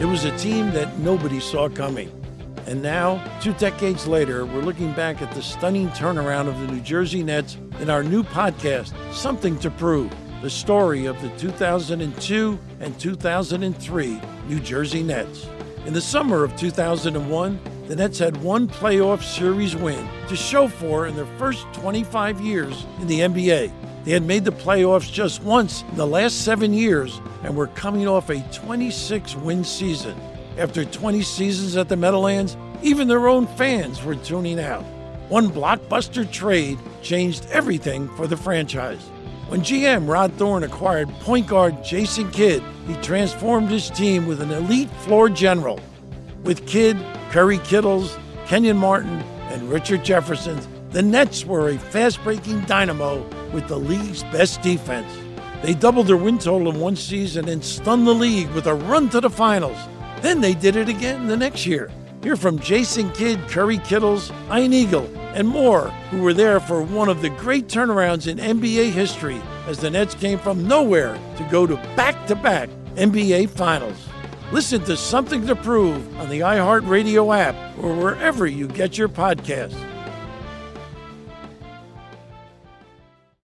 It was a team that nobody saw coming. And now, two decades later, we're looking back at the stunning turnaround of the New Jersey Nets in our new podcast, Something to Prove the story of the 2002 and 2003 New Jersey Nets. In the summer of 2001, the Nets had one playoff series win to show for in their first 25 years in the NBA. They had made the playoffs just once in the last seven years and were coming off a 26 win season. After 20 seasons at the Meadowlands, even their own fans were tuning out. One blockbuster trade changed everything for the franchise. When GM Rod Thorn acquired point guard Jason Kidd, he transformed his team with an elite floor general. With Kidd, Kerry Kittles, Kenyon Martin, and Richard Jefferson, the Nets were a fast breaking dynamo with the league's best defense. They doubled their win total in one season and stunned the league with a run to the finals. Then they did it again the next year. Hear from Jason Kidd, Kerry Kittles, Ian Eagle, and more who were there for one of the great turnarounds in NBA history as the Nets came from nowhere to go to back to back NBA Finals. Listen to Something to Prove on the iHeartRadio app or wherever you get your podcasts.